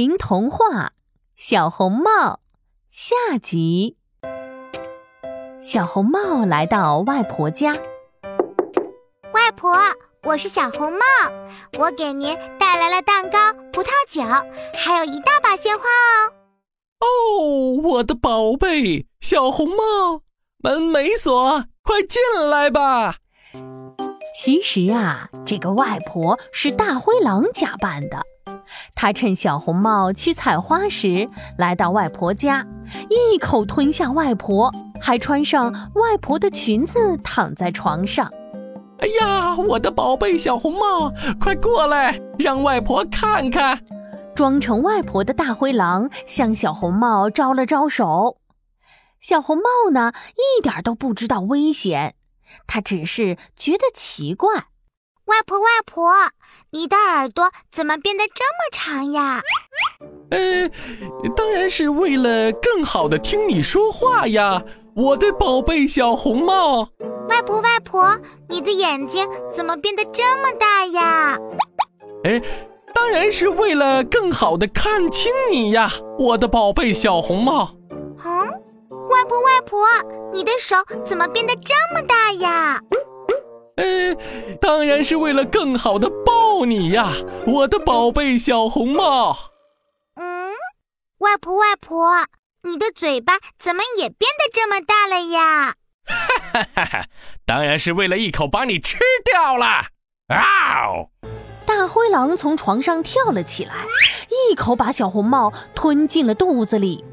林童话《小红帽》下集。小红帽来到外婆家。外婆，我是小红帽，我给您带来了蛋糕、葡萄酒，还有一大把鲜花哦。哦，我的宝贝小红帽，门没锁，快进来吧。其实啊，这个外婆是大灰狼假扮的。他趁小红帽去采花时，来到外婆家，一口吞下外婆，还穿上外婆的裙子，躺在床上。哎呀，我的宝贝小红帽，快过来，让外婆看看！装成外婆的大灰狼向小红帽招了招手。小红帽呢，一点都不知道危险，他只是觉得奇怪。外婆，外婆，你的耳朵怎么变得这么长呀？呃，当然是为了更好的听你说话呀，我的宝贝小红帽。外婆，外婆，你的眼睛怎么变得这么大呀？哎，当然是为了更好的看清你呀，我的宝贝小红帽。嗯，外婆，外婆，你的手怎么变得这么大呀？呃，当然是为了更好的抱你呀，我的宝贝小红帽。嗯，外婆外婆，你的嘴巴怎么也变得这么大了呀？哈哈哈哈！当然是为了一口把你吃掉了。啊！大灰狼从床上跳了起来，一口把小红帽吞进了肚子里。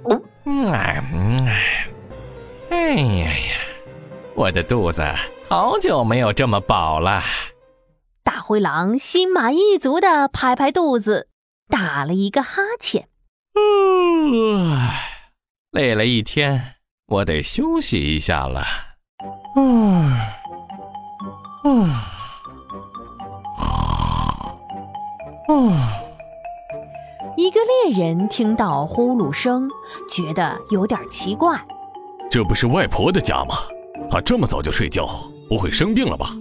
嗯哎呀呀，我的肚子。好久没有这么饱了。大灰狼心满意足地拍拍肚子，打了一个哈欠。唉，累了一天，我得休息一下了。嗯嗯嗯。一个猎人听到呼噜声，觉得有点奇怪。这不是外婆的家吗？她这么早就睡觉。不会生病了吧？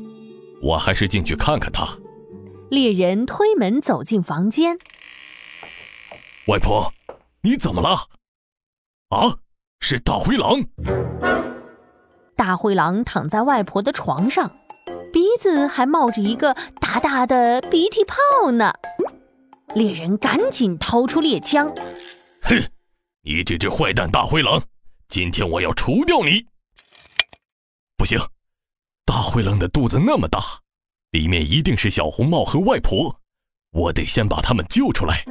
我还是进去看看他。猎人推门走进房间。外婆，你怎么了？啊，是大灰狼。大灰狼躺在外婆的床上，鼻子还冒着一个大大的鼻涕泡呢。猎人赶紧掏出猎枪。哼，你这只坏蛋大灰狼，今天我要除掉你。不行。大灰狼的肚子那么大，里面一定是小红帽和外婆，我得先把他们救出来。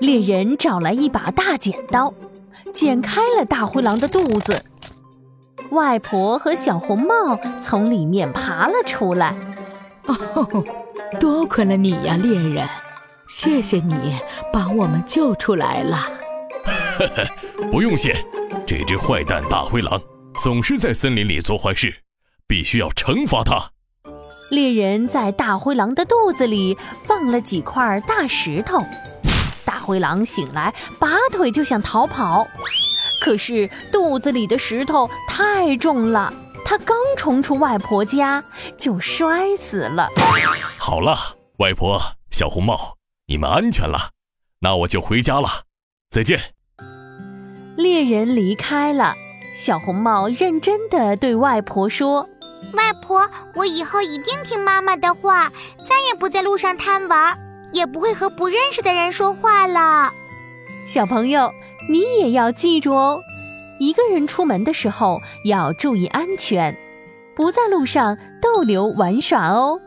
猎人找来一把大剪刀，剪开了大灰狼的肚子，外婆和小红帽从里面爬了出来。哦，多亏了你呀，猎人，谢谢你把我们救出来了。呵呵，不用谢，这只坏蛋大灰狼总是在森林里做坏事。必须要惩罚他。猎人在大灰狼的肚子里放了几块大石头，大灰狼醒来，拔腿就想逃跑，可是肚子里的石头太重了，他刚冲出外婆家就摔死了。好了，外婆、小红帽，你们安全了，那我就回家了，再见。猎人离开了，小红帽认真的对外婆说。外婆，我以后一定听妈妈的话，再也不在路上贪玩，也不会和不认识的人说话了。小朋友，你也要记住哦，一个人出门的时候要注意安全，不在路上逗留玩耍哦。